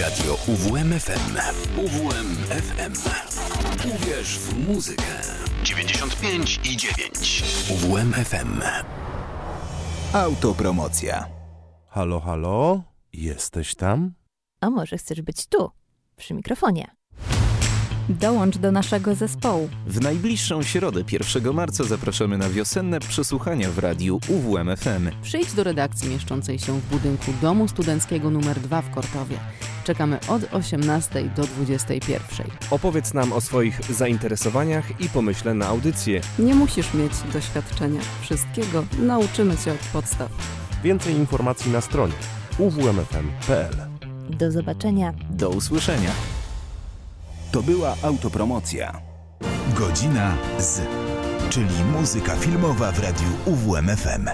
Radio UWMFM. UWMFM. Uwierz w muzykę. 95 i 9. UWMFM. Autopromocja. Halo, halo? Jesteś tam? A może chcesz być tu, przy mikrofonie? Dołącz do naszego zespołu. W najbliższą środę 1 marca zapraszamy na wiosenne przesłuchania w radiu UWMFM. Przyjdź do redakcji mieszczącej się w budynku Domu Studenckiego nr 2 w Kortowie. Czekamy od 18 do 21. Opowiedz nam o swoich zainteresowaniach i pomyślę na audycję. Nie musisz mieć doświadczenia. Wszystkiego nauczymy cię od podstaw. Więcej informacji na stronie uwmfm.pl. Do zobaczenia. Do usłyszenia. To była autopromocja. Godzina z, czyli muzyka filmowa w radiu UWMFM.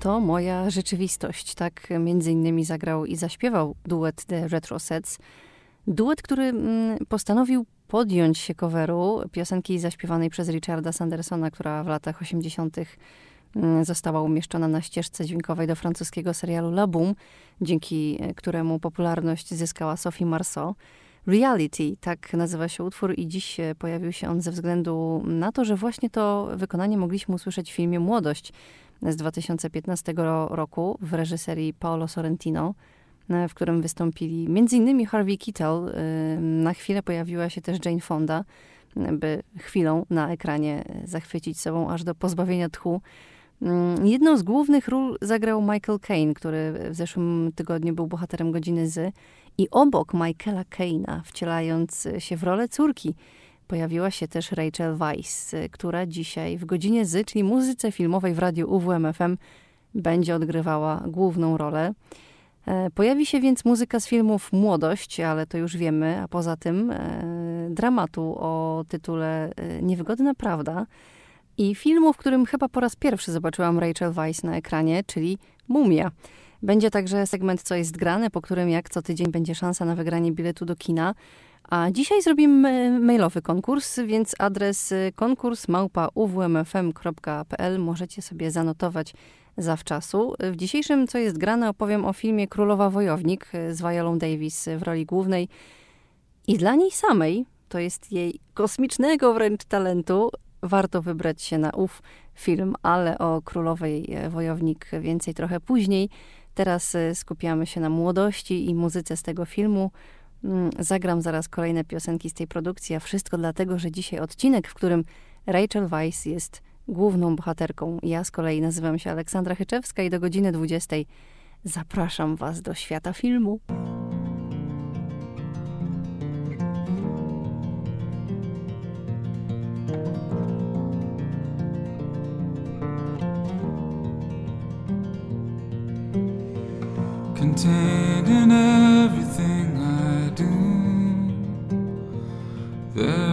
To moja rzeczywistość. Tak między innymi zagrał i zaśpiewał duet The Retro Sets. Duet, który mm, postanowił podjąć się coveru piosenki zaśpiewanej przez Richarda Sandersona, która w latach 80. mm, została umieszczona na ścieżce dźwiękowej do francuskiego serialu La Boom, dzięki e, któremu popularność zyskała Sophie Marceau. Reality, tak nazywa się utwór i dziś e, pojawił się on ze względu na to, że właśnie to wykonanie mogliśmy usłyszeć w filmie Młodość z 2015 ro- roku w reżyserii Paolo Sorrentino, e, w którym wystąpili m.in. Harvey Keitel. E, Na chwilę pojawiła się też Jane Fonda, e, by chwilą na ekranie zachwycić sobą aż do pozbawienia tchu. Mm, Jedną z głównych ról zagrał Michael Caine, który w zeszłym tygodniu był bohaterem Godziny Z. I obok Michaela Caina, wcielając się w rolę córki, pojawiła się też Rachel Weisz, która dzisiaj w Godzinie Z, czyli muzyce filmowej w radiu UWMFM, będzie odgrywała główną rolę. E, Pojawi się więc muzyka z filmów Młodość, ale to już wiemy, a poza tym e, dramatu o tytule e, Niewygodna Prawda i filmu, w którym chyba po raz pierwszy zobaczyłam Rachel Weisz na ekranie, czyli Mumia. Będzie także segment Co jest grane, po którym jak co tydzień będzie szansa na wygranie biletu do kina. A dzisiaj zrobimy mailowy konkurs, więc adres konkurs małpa uwmfm.pl możecie sobie zanotować zawczasu. W dzisiejszym Co jest grane opowiem o filmie Królowa Wojownik z Violą Davis w roli głównej. I dla niej samej, to jest jej kosmicznego wręcz talentu, warto wybrać się na ów film, ale o Królowej Wojownik więcej trochę później. Teraz e, skupiamy się na młodości i muzyce z tego filmu. Mm, Zagram zaraz kolejne piosenki z tej produkcji, a wszystko dlatego, że dzisiaj odcinek, w którym Rachel Weisz jest główną bohaterką. Ja z kolei nazywam się Aleksandra Chyczewska i do godziny 20 zapraszam Was do świata filmu. Contained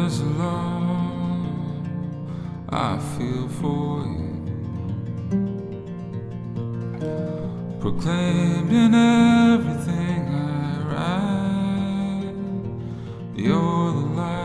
there's love I feel for you. Proclaimed in everything I write, you're the light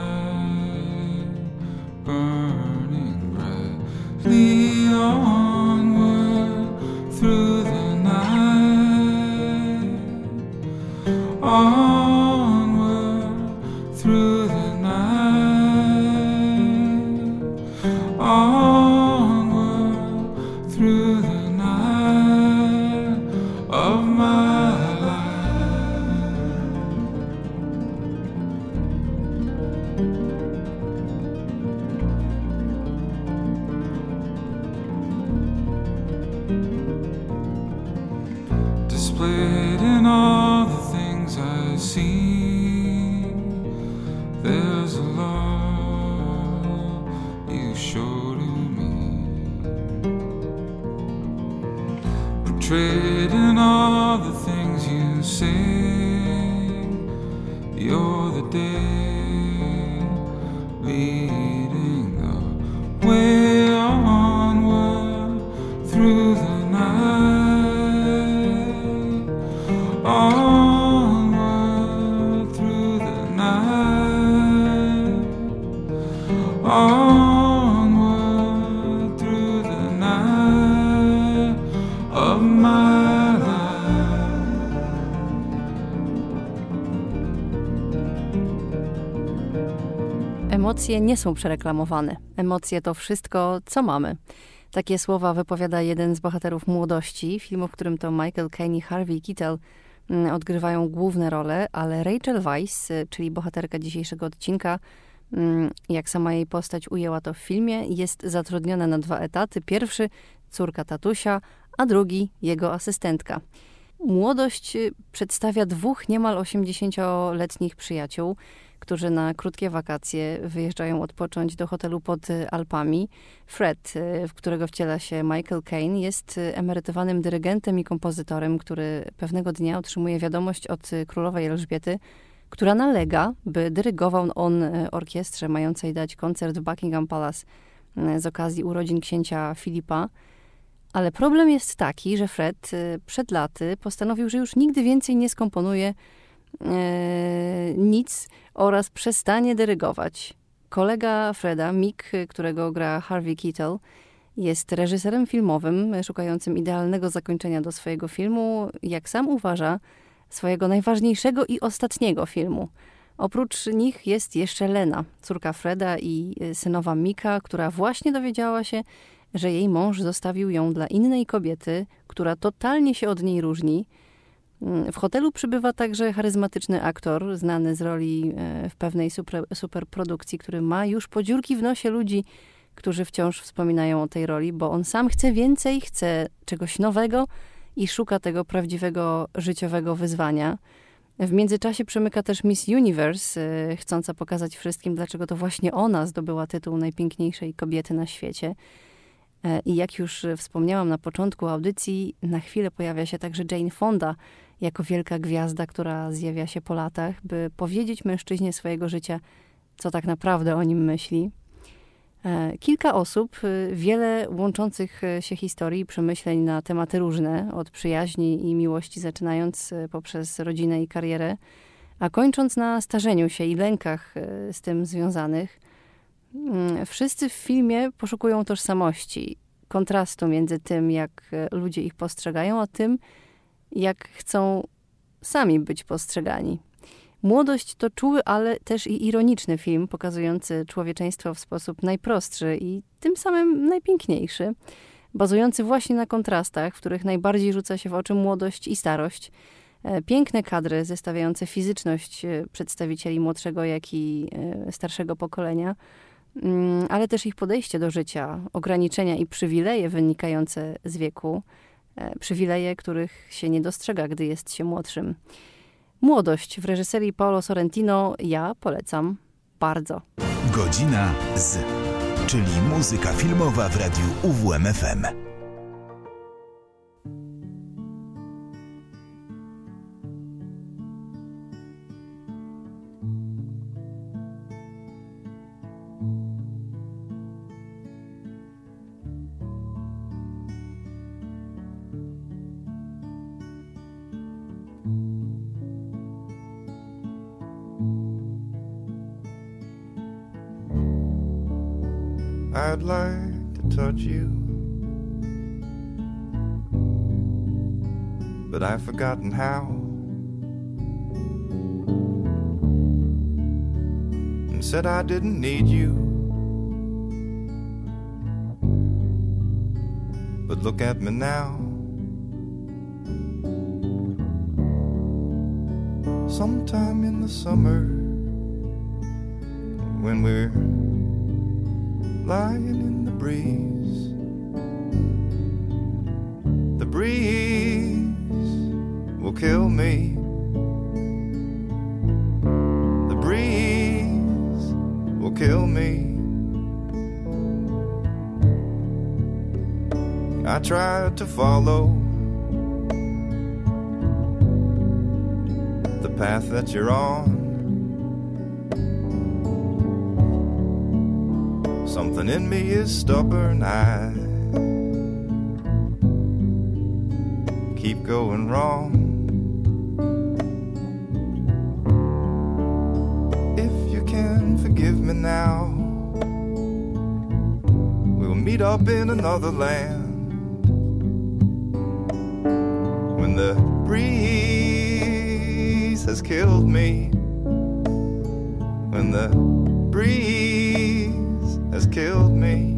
Emocje nie są przereklamowane. Emocje to wszystko, co mamy. Takie słowa wypowiada jeden z bohaterów młodości, filmu, w którym to Michael Caine i Harvey Keitel mm, odgrywają główne role, ale Rachel Weisz, y, czyli bohaterka dzisiejszego odcinka, mm, jak sama jej postać ujęła to w filmie, jest zatrudniona na dwa etaty. Pierwszy córka tatusia, a drugi jego asystentka. Młodość y, przedstawia dwóch niemal 80-letnich przyjaciół, którzy na krótkie wakacje wyjeżdżają odpocząć do hotelu pod Alpami. Fred, y, w którego wciela się Michael Caine, jest emerytowanym dyrygentem i kompozytorem, który pewnego dnia otrzymuje wiadomość od królowej Elżbiety, która nalega, by dyrygował on y, orkiestrze mającej dać koncert w Buckingham Palace y, z okazji urodzin księcia Filipa. Ale problem jest taki, że Fred przed laty postanowił, że już nigdy więcej nie skomponuje e, nic oraz przestanie dyrygować. Kolega Freda, Mick, którego gra Harvey Keitel, jest reżyserem filmowym, szukającym idealnego zakończenia do swojego filmu, jak sam uważa, swojego najważniejszego i ostatniego filmu. Oprócz nich jest jeszcze Lena, córka Freda i synowa Mika, która właśnie dowiedziała się, że jej mąż zostawił ją dla innej kobiety, która totalnie się od niej różni. Mm, W hotelu przybywa także charyzmatyczny aktor, znany z roli e, w pewnej super, superprodukcji, który ma już podziurki w nosie ludzi, którzy wciąż wspominają o tej roli, bo on sam chce więcej, chce czegoś nowego i szuka tego prawdziwego życiowego wyzwania. W międzyczasie przemyka też Miss Universe, e, chcąca pokazać wszystkim, dlaczego to właśnie ona zdobyła tytuł najpiękniejszej kobiety na świecie. E, I jak już wspomniałam na początku audycji, na chwilę pojawia się także Jane Fonda jako wielka gwiazda, która zjawia się po latach, by powiedzieć mężczyźnie swojego życia, co tak naprawdę o nim myśli. E, Kilka osób, e, wiele łączących e, się historii i przemyśleń na tematy różne, od przyjaźni i miłości, zaczynając poprzez rodzinę i karierę, a kończąc na starzeniu się i lękach z tym związanych. Mm, Wszyscy w filmie poszukują tożsamości, kontrastu między tym, jak ludzie ich postrzegają, a tym, jak chcą sami być postrzegani. Młodość to czuły, ale też i ironiczny film, pokazujący człowieczeństwo w sposób najprostszy i tym samym najpiękniejszy, bazujący właśnie na kontrastach, w których najbardziej rzuca się w oczy młodość i starość. E, Piękne kadry zestawiające fizyczność e, przedstawicieli młodszego, jak i e, starszego pokolenia, Mm, ale też ich podejście do życia, ograniczenia i przywileje wynikające z wieku, przywileje, których się nie dostrzega, gdy jest się młodszym. Młodość w reżyserii Paolo Sorrentino ja polecam bardzo. Godzina z, czyli muzyka filmowa w radiu UWMFM. I'd like to touch you, but I've forgotten how. And said I didn't need you. But look at me now. Sometime in the summer, when we're lying in the breeze. The breeze will kill me. The breeze will kill me. I tried to follow the path that you're on. Something in me is stubborn. I keep going wrong. If you can forgive me now, we'll meet up in another land when the breeze has killed me. When the breeze has killed me.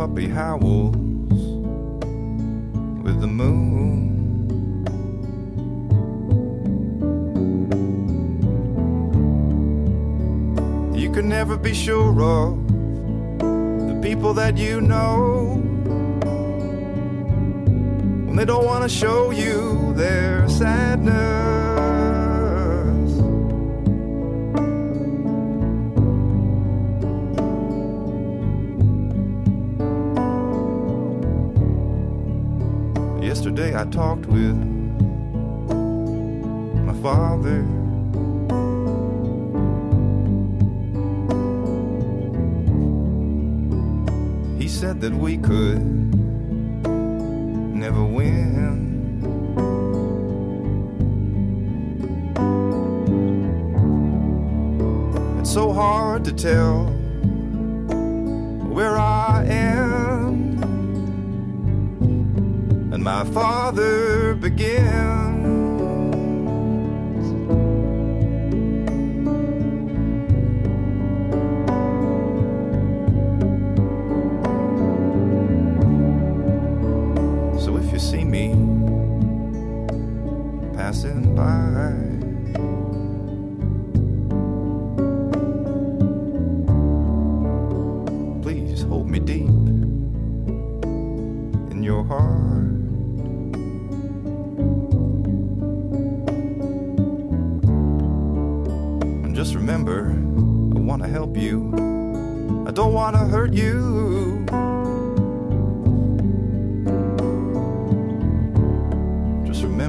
Puppy howls with the moon. You can never be sure of the people that you know when they don't want to show you their sadness. Said that we could never win. It's so hard to tell where I am and my father begins.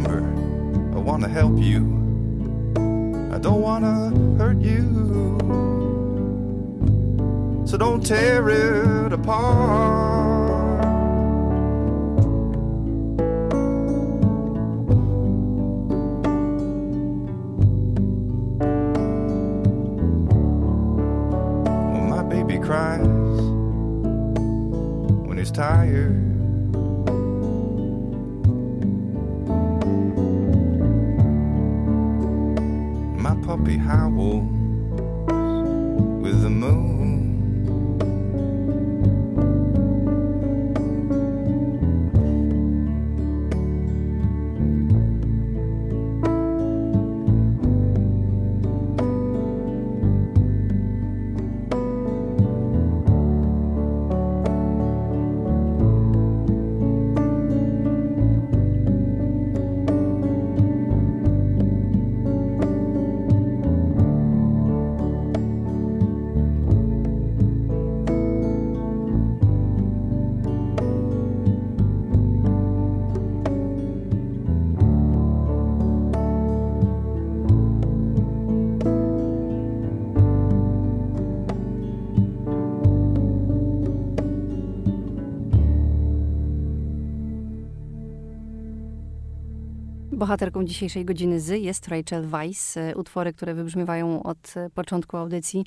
Remember, I want to help you. I don't want to hurt you. So don't tear it apart. When my baby cries, when he's tired. Bohaterką dzisiejszej godziny Z jest Rachel Weisz. E, Utwory, które wybrzmiewają od e, początku audycji,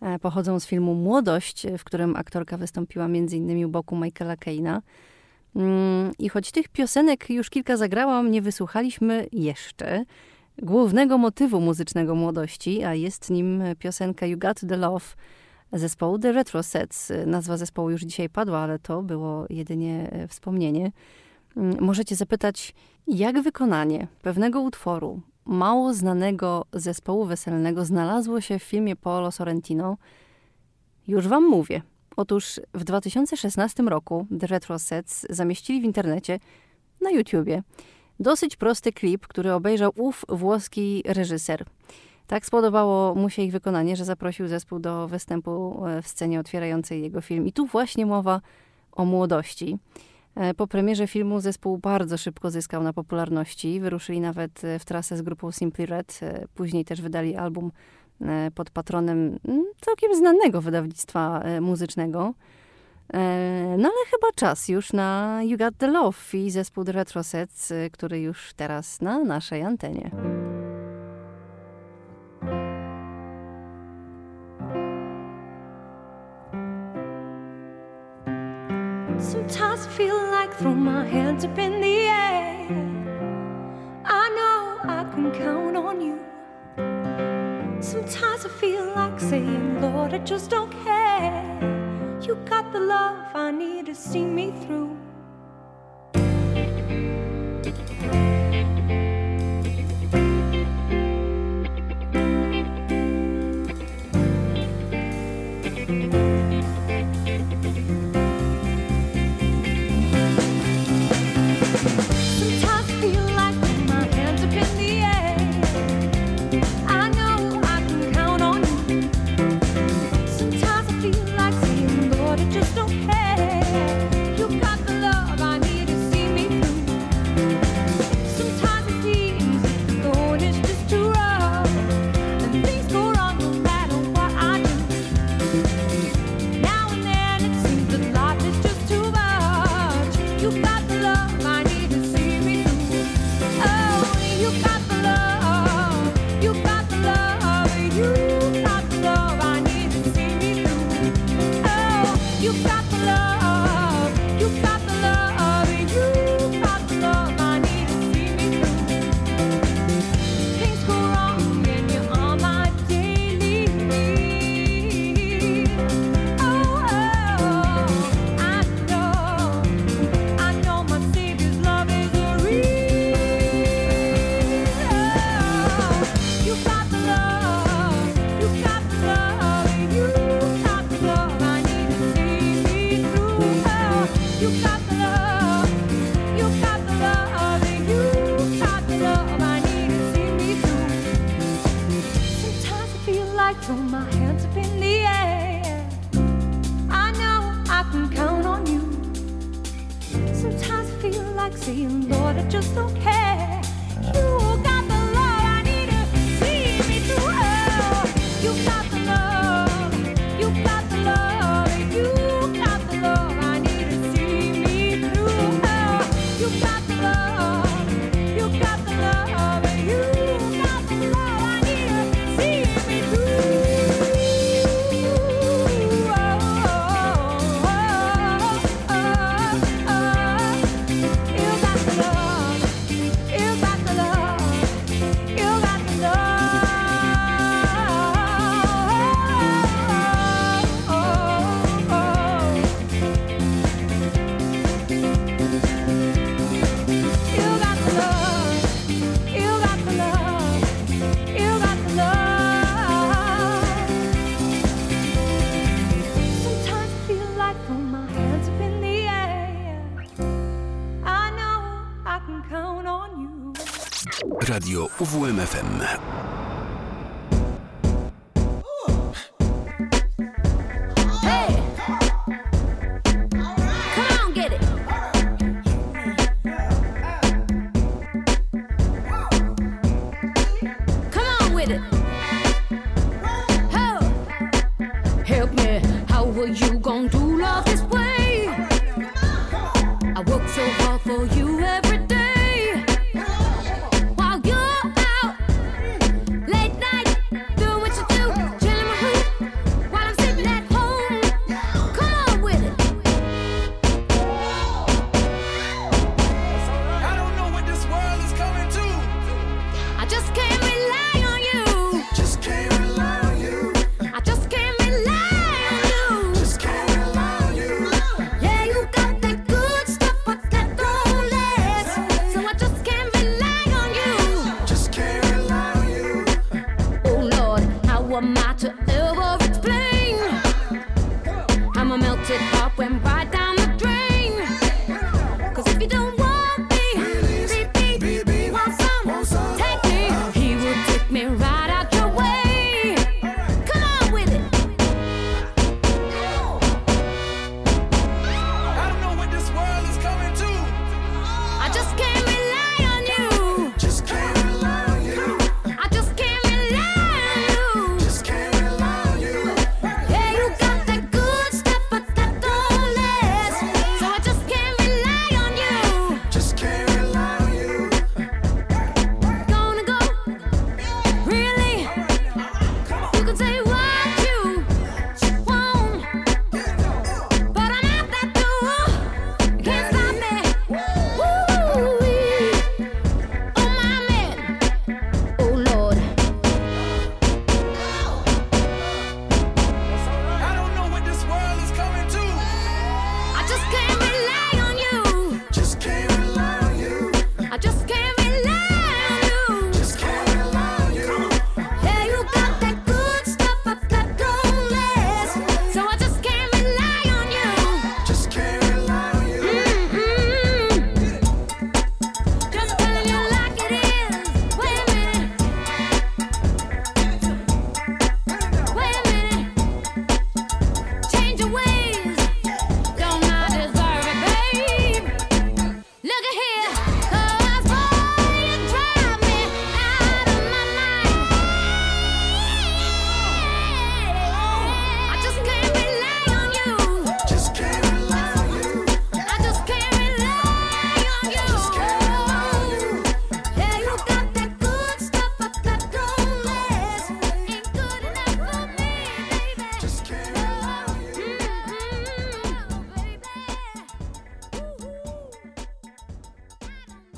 e, pochodzą z filmu Młodość, w którym aktorka wystąpiła m.in. u boku Michaela Keina. Mm, I choć tych piosenek już kilka zagrałam, nie wysłuchaliśmy jeszcze głównego motywu muzycznego młodości, a jest nim piosenka You Got the Love zespołu The Retro Sets. Nazwa zespołu już dzisiaj padła, ale to było jedynie e, wspomnienie. Mm, Możecie zapytać, jak wykonanie pewnego utworu mało znanego zespołu weselnego znalazło się w filmie Paolo Sorrentino? Już wam mówię. Otóż w 2016 roku The Retro Sets zamieścili w internecie, na YouTubie, dosyć prosty klip, który obejrzał ów włoski reżyser. Tak spodobało mu się ich wykonanie, że zaprosił zespół do występu e, w scenie otwierającej jego film. I tu właśnie mowa o młodości. E, Po premierze filmu zespół bardzo szybko zyskał na popularności. Wyruszyli nawet e, w trasę z grupą Simply Red. E, Później też wydali album pod patronem mm, całkiem znanego wydawnictwa muzycznego. No ale chyba czas już na You Got The Love i zespół The Retro Sets, e, który już teraz na naszej antenie. Sometimes I feel like throwing my hands up in the air. I know I can count on you. Sometimes I feel like saying, Lord, I just don't care. You got the love I need to see me through.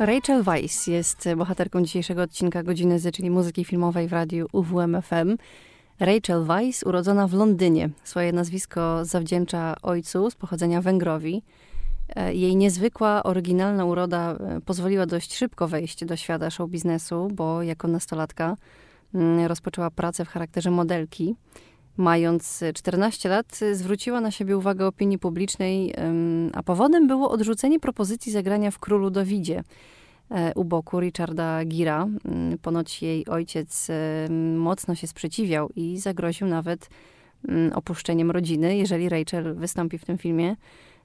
Rachel Weisz jest bohaterką dzisiejszego odcinka Godziny Z, czyli muzyki filmowej w radiu UWMFM. Rachel Weisz, urodzona w Londynie. Swoje nazwisko zawdzięcza ojcu z pochodzenia Węgrowi. E, Jej niezwykła, oryginalna uroda e, pozwoliła dość szybko wejść do świata show biznesu, bo jako nastolatka mm, rozpoczęła pracę w charakterze modelki. Mając 14 lat, zwróciła na siebie uwagę opinii publicznej, a powodem było odrzucenie propozycji zagrania w Królu Dawidzie u boku Richarda Gira. Ym, Ponoć jej ojciec ym, mocno się sprzeciwiał i zagroził nawet ym, opuszczeniem rodziny, jeżeli Rachel wystąpi w tym filmie.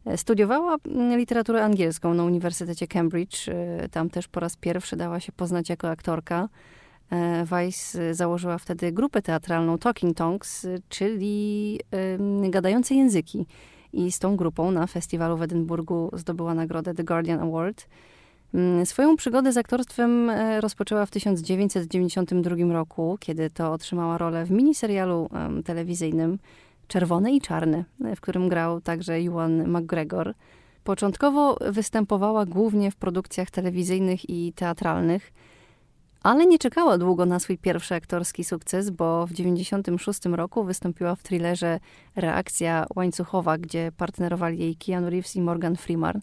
E, Studiowała mm, literaturę angielską na Uniwersytecie Cambridge. E, Tam też po raz pierwszy dała się poznać jako aktorka. E, Weiss założyła wtedy grupę teatralną Talking Tongues, czyli gadające języki. I z tą grupą na festiwalu w Edynburgu zdobyła nagrodę The Guardian Award. Ym, Swoją przygodę z aktorstwem e, rozpoczęła w 1992 roku, kiedy to otrzymała rolę w miniserialu telewizyjnym Czerwone i Czarne, e, w którym grał także Ewan McGregor. Początkowo występowała głównie w produkcjach telewizyjnych i teatralnych, ale nie czekała długo na swój pierwszy aktorski sukces, bo w 1996 roku wystąpiła w thrillerze Reakcja łańcuchowa, gdzie partnerowali jej Keanu Reeves i Morgan Freeman.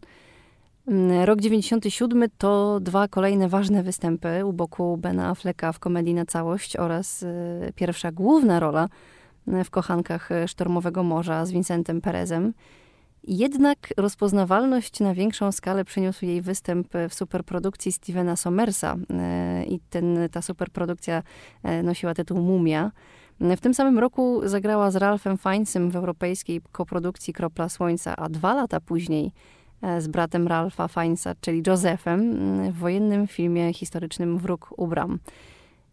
Mm, Rok 97 to dwa kolejne ważne występy u boku Bena Afflecka w komedii na całość oraz y, pierwsza główna rola y, w Kochankach y, Sztormowego Morza z Vincentem Perezem. Jednak rozpoznawalność na większą skalę przyniósł jej występ w superprodukcji Stevena Somersa e, i ten, ta superprodukcja nosiła tytuł Mumia. W tym samym roku zagrała z Ralphem Fiennesem w europejskiej koprodukcji Kropla Słońca, a dwa lata później z bratem Ralpha Fiennesa, czyli Josephem, w wojennym filmie historycznym Wróg u bram.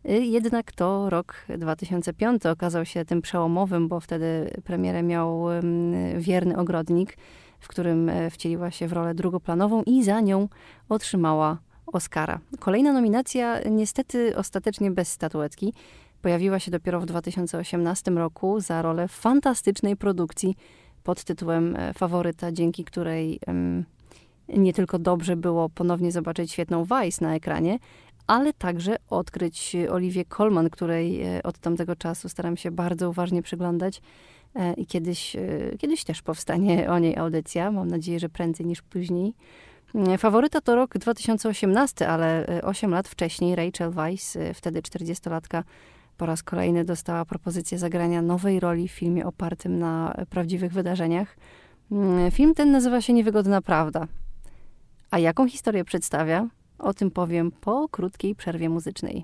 Y, Jednak to rok 2005 okazał się tym przełomowym, bo wtedy premierę miał Wierny Ogrodnik, w którym e, wcieliła się w rolę drugoplanową i za nią otrzymała Oscara. Kolejna nominacja, niestety ostatecznie bez statuetki, pojawiła się dopiero w 2018 roku za rolę fantastycznej produkcji pod tytułem e, Faworyta, dzięki której nie tylko dobrze było ponownie zobaczyć świetną Weiss na ekranie, ale także odkryć Oliwię Colman, której e, od tamtego czasu staram się bardzo uważnie przyglądać. E, I kiedyś, kiedyś też powstanie o niej audycja. Mam nadzieję, że prędzej niż później. E, Faworyta to rok 2018, ale e, 8 lat wcześniej Rachel Weisz, e, wtedy 40-latka, po raz kolejny dostała propozycję zagrania nowej roli w filmie opartym na e, prawdziwych wydarzeniach. Mm, Film ten nazywa się Niewygodna Prawda. A jaką historię przedstawia? O tym powiem po krótkiej przerwie muzycznej.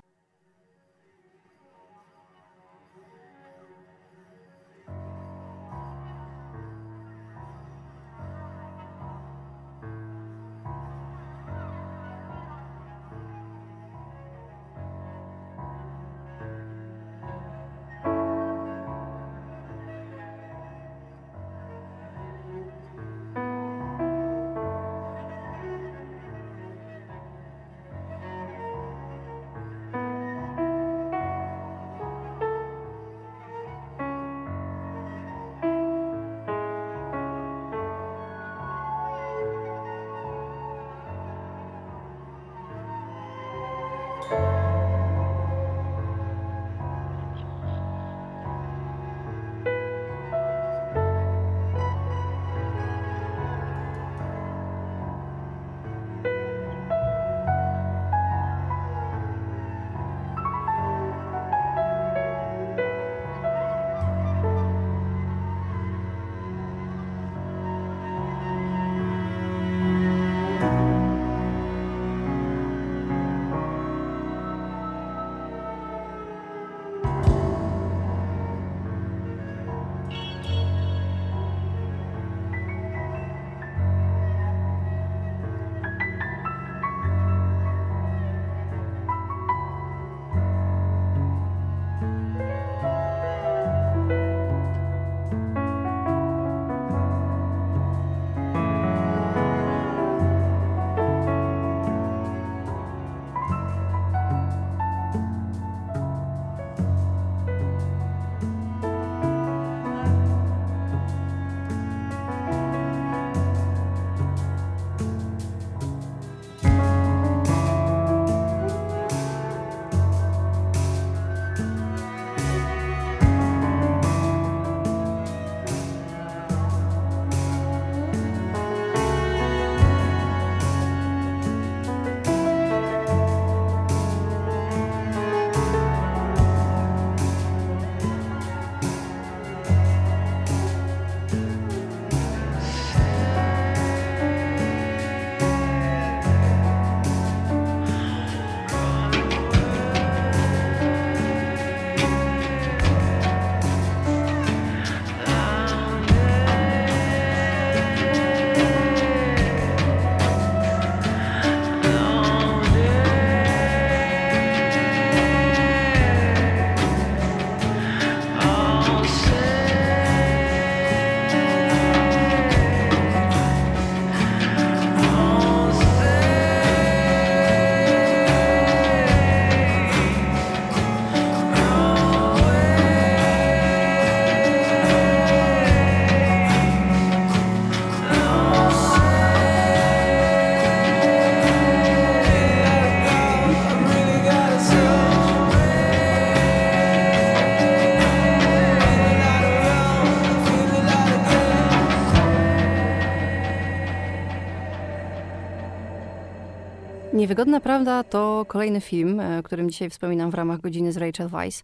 Prawda to kolejny film, e, o którym dzisiaj wspominam w ramach godziny z Rachel Weisz.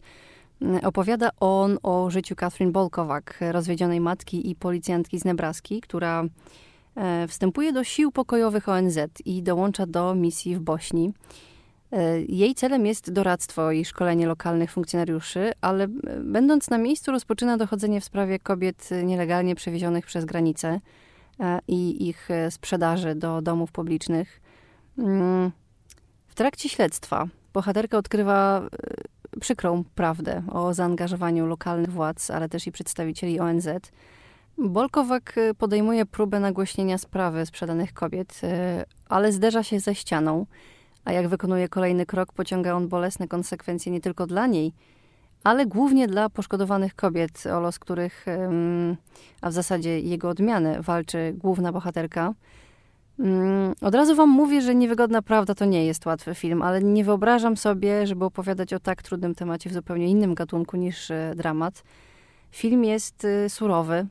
Mm, Opowiada on o życiu Catherine Bolkowak, rozwiedzionej matki i policjantki z Nebraski, która e, wstępuje do sił pokojowych ONZ i dołącza do misji w Bośni. E, Jej celem jest doradztwo i szkolenie lokalnych funkcjonariuszy, ale e, będąc na miejscu rozpoczyna dochodzenie w sprawie kobiet e, nielegalnie przewiezionych przez granicę e, i ich e, sprzedaży do domów publicznych. W trakcie śledztwa bohaterka odkrywa e, przykrą prawdę o zaangażowaniu lokalnych władz, ale też i przedstawicieli ONZ. Bolkowak e, podejmuje próbę nagłośnienia sprawy sprzedanych kobiet, e, ale zderza się ze ścianą, a jak wykonuje kolejny krok, pociąga on bolesne konsekwencje nie tylko dla niej, ale głównie dla poszkodowanych kobiet, o los których, a w zasadzie jego odmianę, walczy główna bohaterka. Mm, Od razu wam mówię, że Niewygodna Prawda to nie jest łatwy film, ale nie wyobrażam sobie, żeby opowiadać o tak trudnym temacie w zupełnie innym gatunku niż e, dramat. Film jest y, surowy,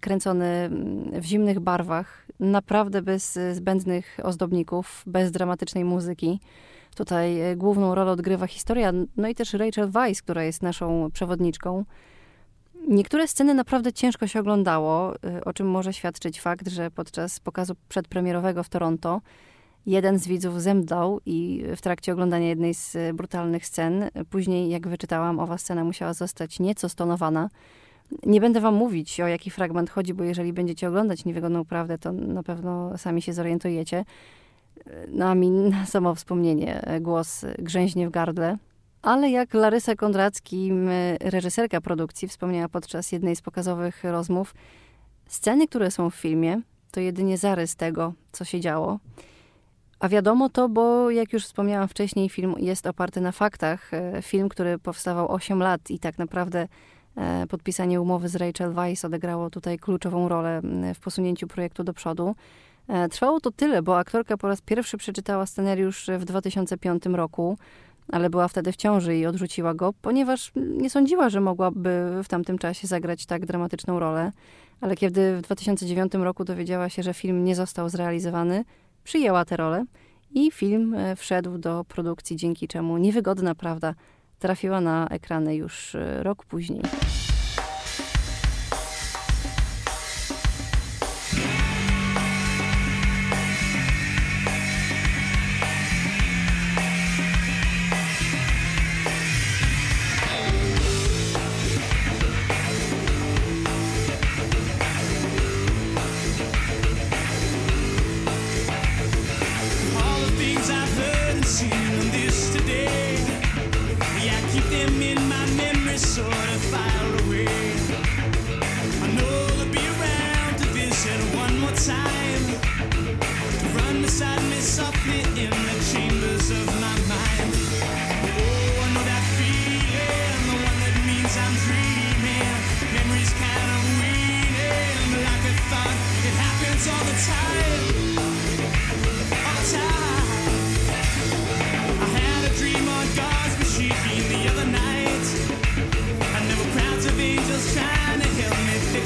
kręcony mm, w zimnych barwach, naprawdę bez y, zbędnych ozdobników, bez dramatycznej muzyki. Tutaj e, główną rolę odgrywa historia, no i też Rachel Weisz, która jest naszą przewodniczką. Niektóre sceny naprawdę ciężko się oglądało, y, o czym może świadczyć fakt, że podczas pokazu przedpremierowego w Toronto jeden z widzów zemdlał i w trakcie oglądania jednej z y, brutalnych scen, później jak wyczytałam, owa scena musiała zostać nieco stonowana. Nie będę wam mówić, o jaki fragment chodzi, bo jeżeli będziecie oglądać Niewygodną Prawdę, to na pewno sami się zorientujecie. No a mi na samo wspomnienie głos grzęźnie w gardle. Ale jak Larysa Kondracki, reżyserka produkcji, wspomniała podczas jednej z pokazowych rozmów, sceny, które są w filmie, to jedynie zarys tego, co się działo. A wiadomo to, bo jak już wspomniałam wcześniej, film jest oparty na faktach. E, Film, który powstawał 8 lat i tak naprawdę e, podpisanie umowy z Rachel Weisz odegrało tutaj kluczową rolę w posunięciu projektu do przodu. E, Trwało to tyle, bo aktorka po raz pierwszy przeczytała scenariusz w 2005 roku, ale była wtedy w ciąży i odrzuciła go, ponieważ nie sądziła, że mogłaby w tamtym czasie zagrać tak dramatyczną rolę. Ale kiedy w 2009 roku dowiedziała się, że film nie został zrealizowany, przyjęła tę rolę i film e, wszedł do produkcji, dzięki czemu niewygodna prawda trafiła na ekrany już e, rok później. Time.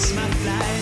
makes my flight.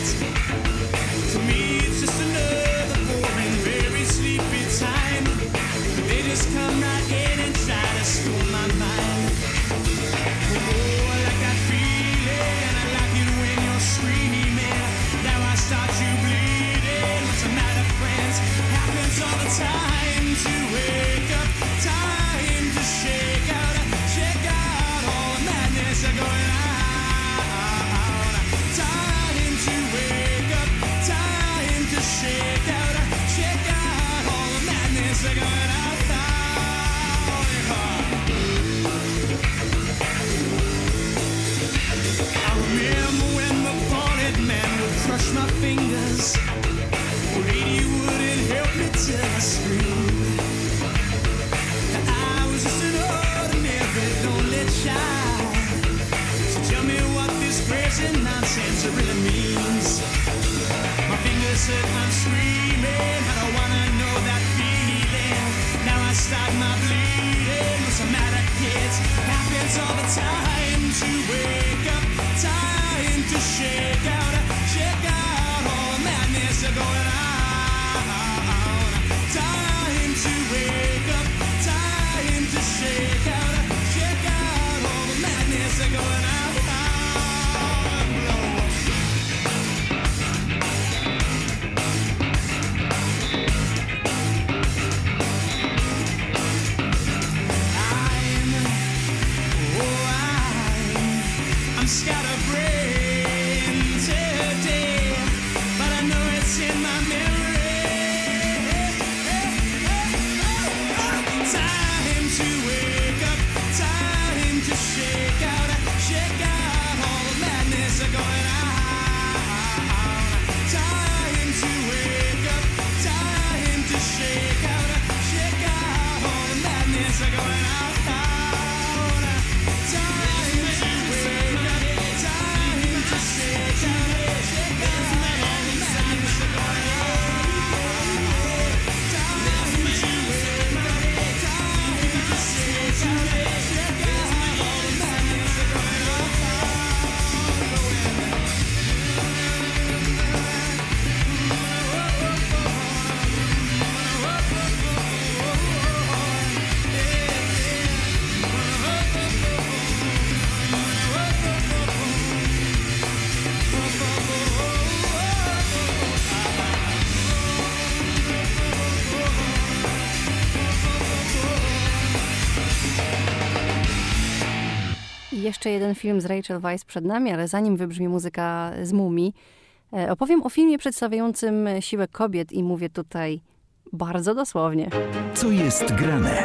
time. Jeszcze jeden film z Rachel Weisz przed nami, ale zanim wybrzmi muzyka z Mumii, e, opowiem o filmie przedstawiającym siłę kobiet i mówię tutaj bardzo dosłownie. Co jest grane?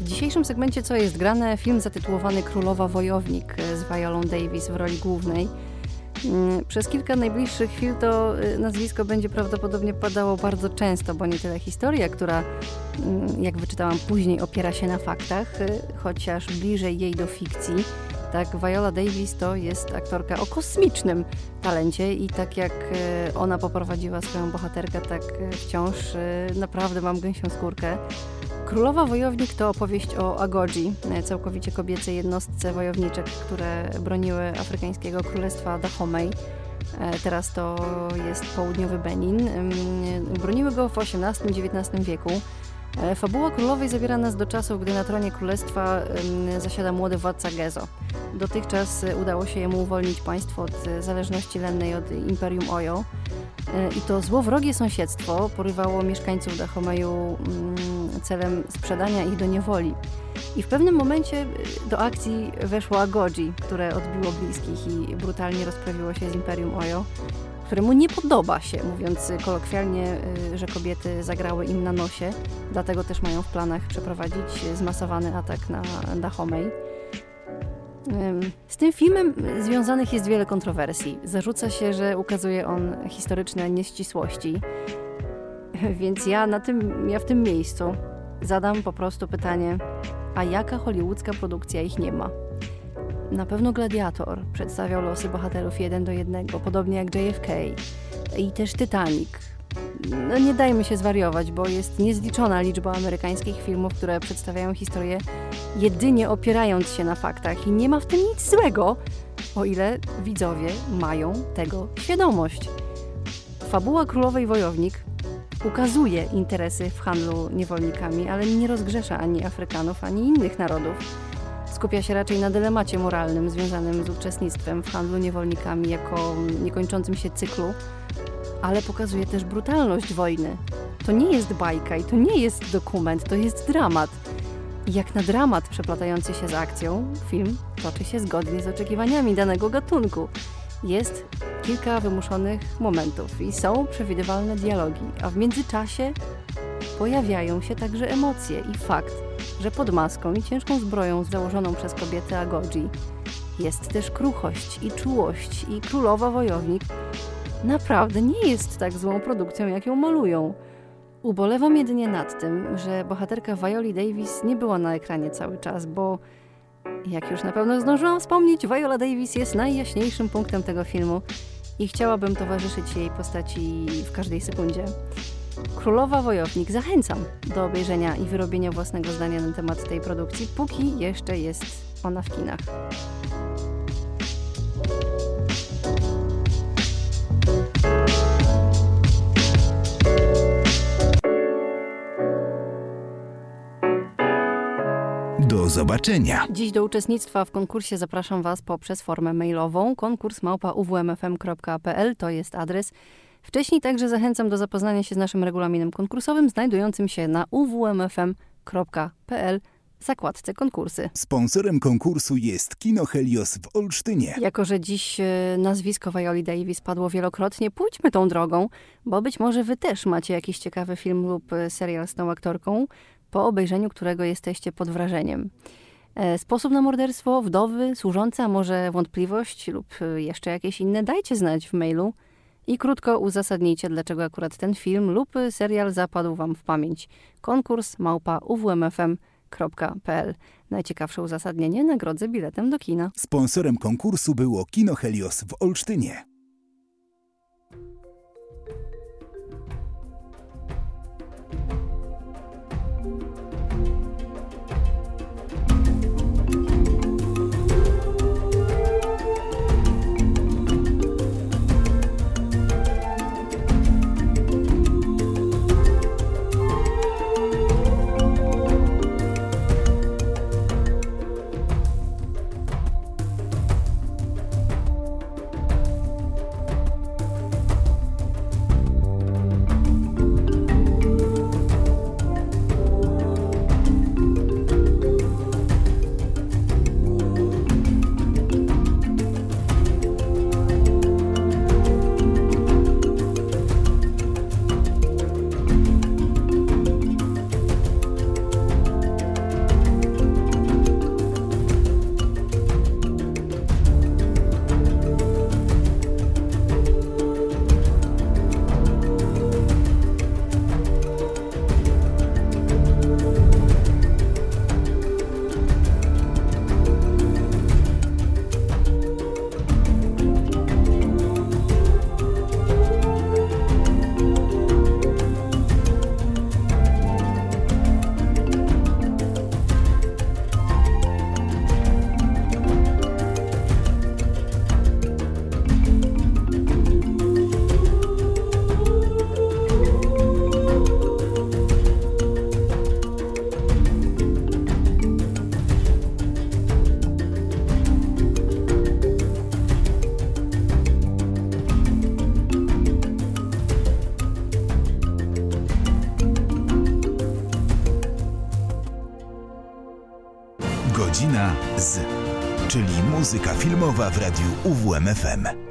W dzisiejszym segmencie Co jest grane? Film zatytułowany Królowa Wojownik e, z Violą Davis w roli głównej. Mm, Przez kilka najbliższych chwil to y, nazwisko będzie prawdopodobnie padało bardzo często, bo nie tyle historia, która, mm, jak wyczytałam później, opiera się na faktach, y, chociaż bliżej jej do fikcji. Tak, Viola Davis to jest aktorka o kosmicznym talencie i tak jak y, ona poprowadziła swoją bohaterkę, tak wciąż naprawdę mam gęsią skórkę. Królowa Wojownik to opowieść o Agodzi, całkowicie kobiecej jednostce wojowniczek, które broniły afrykańskiego królestwa Dahomey. E, Teraz to jest południowy Benin. Ym, Broniły go w XVIII-XIX wieku. E, Fabuła królowej zabiera nas do czasów, gdy na tronie królestwa zasiada młody władca Gezo. Dotychczas e, udało się jemu uwolnić państwo od e, zależności lennej od Imperium Oyo. E, I to złowrogie sąsiedztwo porywało mieszkańców Dahomeju mm, celem sprzedania ich do niewoli. I w pewnym momencie do akcji weszło Agodzi, które odbiło bliskich i brutalnie rozprawiło się z Imperium Oyo, któremu nie podoba się, mówiąc kolokwialnie, y, że kobiety zagrały im na nosie, dlatego też mają w planach przeprowadzić zmasowany atak na Dahomey. Z tym filmem związanych jest wiele kontrowersji. Zarzuca się, że ukazuje on historyczne nieścisłości. Więc ja, na tym, ja w tym miejscu zadam po prostu pytanie, a jaka hollywoodzka produkcja ich nie ma? Na pewno Gladiator przedstawiał losy bohaterów jeden do jednego, podobnie jak JFK i też Titanic. No nie dajmy się zwariować, bo jest niezliczona liczba amerykańskich filmów, które przedstawiają historię jedynie opierając się na faktach i nie ma w tym nic złego, o ile widzowie mają tego świadomość. Fabuła Królowej Wojownik ukazuje interesy w handlu niewolnikami, ale nie rozgrzesza ani Afrykanów, ani innych narodów. Skupia się raczej na dylemacie moralnym związanym z uczestnictwem w handlu niewolnikami jako niekończącym się cyklu, ale pokazuje też brutalność wojny. To nie jest bajka i to nie jest dokument, to jest dramat. I jak na dramat przeplatający się z akcją, film toczy się zgodnie z oczekiwaniami danego gatunku. Jest kilka wymuszonych momentów i są przewidywalne dialogi, a w międzyczasie pojawiają się także emocje i fakt, że pod maską i ciężką zbroją założoną przez kobietę Agodzi jest też kruchość i czułość i królowa wojownik naprawdę nie jest tak złą produkcją, jak ją malują. Ubolewam jedynie nad tym, że bohaterka Violi Davis nie była na ekranie cały czas, bo jak już na pewno zdążyłam wspomnieć, Viola Davis jest najjaśniejszym punktem tego filmu i chciałabym towarzyszyć jej postaci w każdej sekundzie. Królowa Wojownik zachęcam do obejrzenia i wyrobienia własnego zdania na temat tej produkcji, póki jeszcze jest ona w kinach. Do zobaczenia. Dziś do uczestnictwa w konkursie zapraszam Was poprzez formę mailową. Konkurs małpa uwmfm.pl to jest adres. Wcześniej także zachęcam do zapoznania się z naszym regulaminem konkursowym znajdującym się na uwmfm.pl zakładce konkursy. Sponsorem konkursu jest Kino Helios w Olsztynie. Jako, że dziś e, nazwisko Violi Davis padło wielokrotnie, pójdźmy tą drogą, bo być może wy też macie jakiś ciekawy film lub e, serial z tą aktorką, po obejrzeniu którego jesteście pod wrażeniem. E, Sposób na morderstwo, wdowy, służące, a może wątpliwość lub jeszcze jakieś inne, dajcie znać w mailu i krótko uzasadnijcie, dlaczego akurat ten film lub serial zapadł wam w pamięć. Konkurs małpa uwmfm.pl Najciekawsze uzasadnienie nagrodzę biletem do kina. Sponsorem konkursu było Kino Helios w Olsztynie. Muzyka filmowa w radiu UWMFM.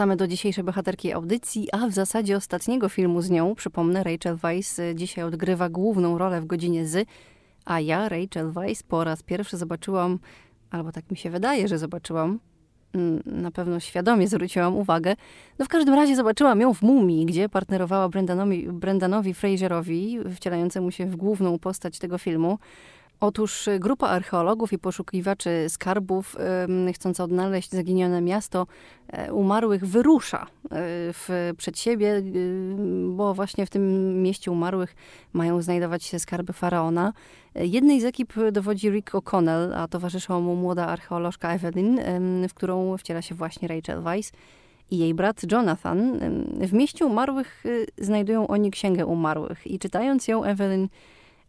Wracamy do dzisiejszej bohaterki audycji, a w zasadzie ostatniego filmu z nią. Przypomnę, Rachel Weisz y, dzisiaj odgrywa główną rolę w godzinie Z, a ja, Rachel Weisz, po raz pierwszy zobaczyłam, albo tak mi się wydaje, że zobaczyłam, mm, na pewno świadomie zwróciłam uwagę. No w każdym razie zobaczyłam ją w Mumii, gdzie partnerowała Brendanowi, Brendanowi Fraserowi, wcielającemu się w główną postać tego filmu. Otóż y, grupa archeologów i poszukiwaczy skarbów, ym, chcąca odnaleźć zaginione miasto e, umarłych, wyrusza y, w, przed siebie, y, bo właśnie w tym mieście umarłych mają znajdować się skarby faraona. E, Jednej z ekip dowodzi Rick O'Connell, a towarzyszyła mu młoda archeolożka Evelyn, w którą wciela się właśnie Rachel Weisz i jej brat Jonathan. W mieście umarłych y, znajdują oni księgę umarłych i czytając ją Evelyn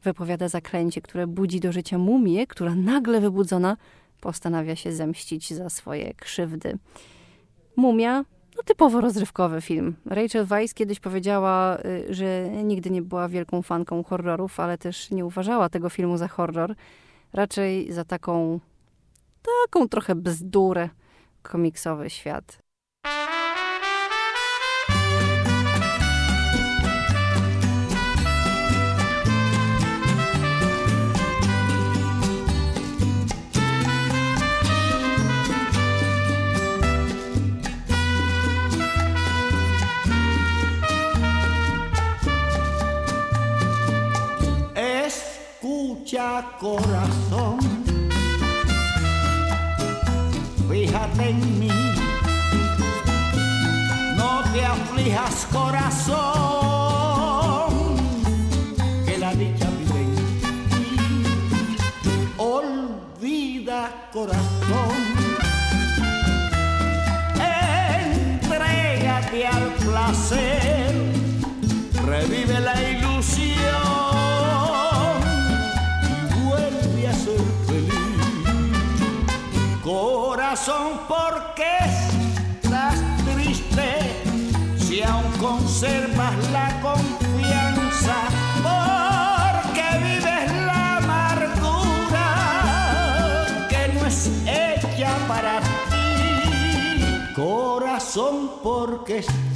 wypowiada zaklęcie, które budzi do życia mumię, która nagle wybudzona postanawia się zemścić za swoje krzywdy. Mumia, no typowo rozrywkowy film. Rachel Weisz kiedyś powiedziała, y, że nigdy nie była wielką fanką horrorów, ale też nie uważała tego filmu za horror. Raczej za taką, taką trochę bzdurę komiksowy świat. Escucha corazón, fíjate en mí, no te aflijas corazón, que la dicha vive en ti. Olvida corazón, entrégate al placer, revive la ilusión Corazón, porque estás triste si aún conservas la confianza? Porque vives la amargura que no es hecha para ti. Corazón, porque estás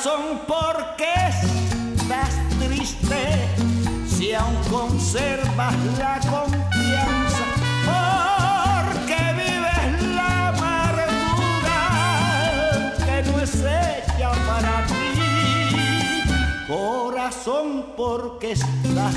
Corazón, porque estás triste si aún conservas la confianza? Porque vives la amargura que no es hecha para ti. Corazón, porque estás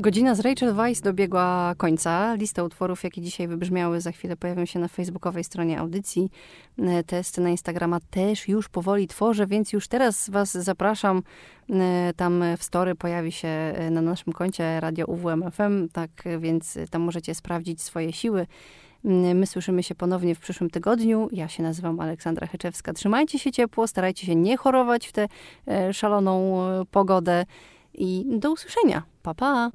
Godzina z Rachel Weisz dobiegła końca. Lista utworów, jakie dzisiaj wybrzmiały, za chwilę pojawią się na facebookowej stronie audycji. E, Testy na Instagrama też już powoli tworzę, więc już teraz Was zapraszam. E, Tam w story pojawi się e, na naszym koncie Radio UWMFM, tak e, więc tam możecie sprawdzić swoje siły. My słyszymy się ponownie w przyszłym tygodniu. Ja się nazywam Aleksandra Heczewska. Trzymajcie się ciepło, starajcie się nie chorować w tę szaloną pogodę i do usłyszenia. Pa, pa!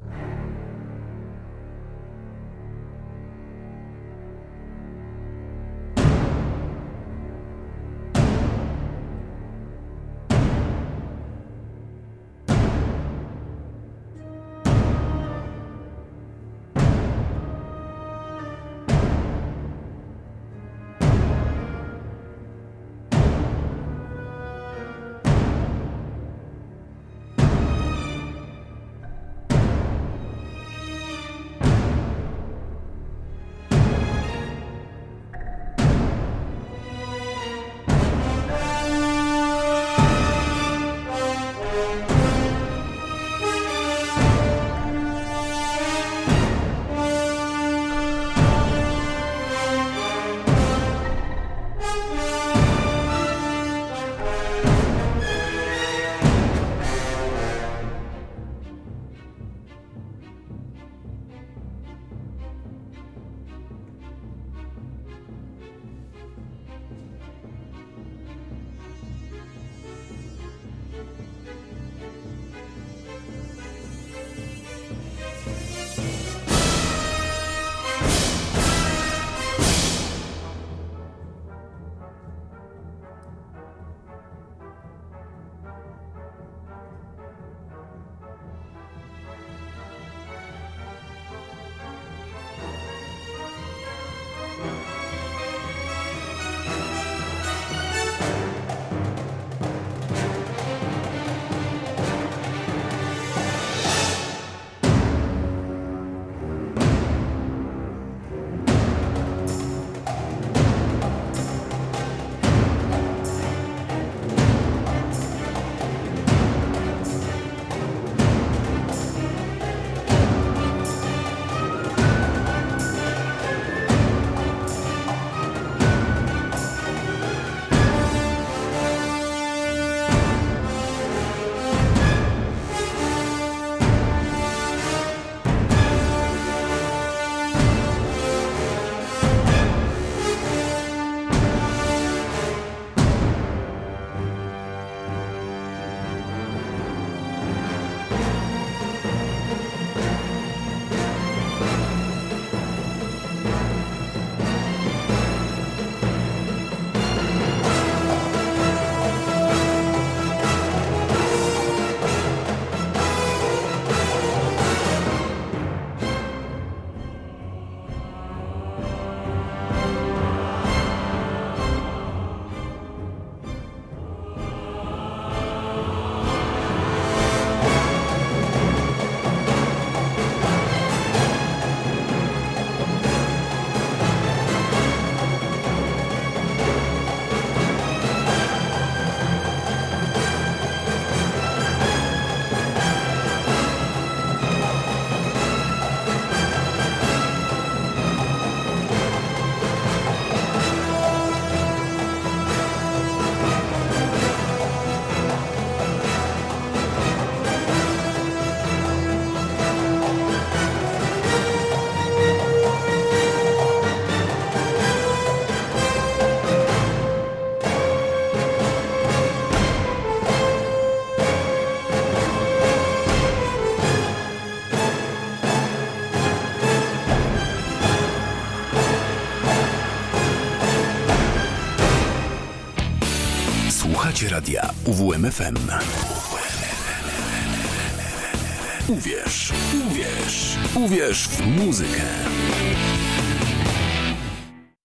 UWMFM. Uwierz, uwierz, uwierz w muzykę.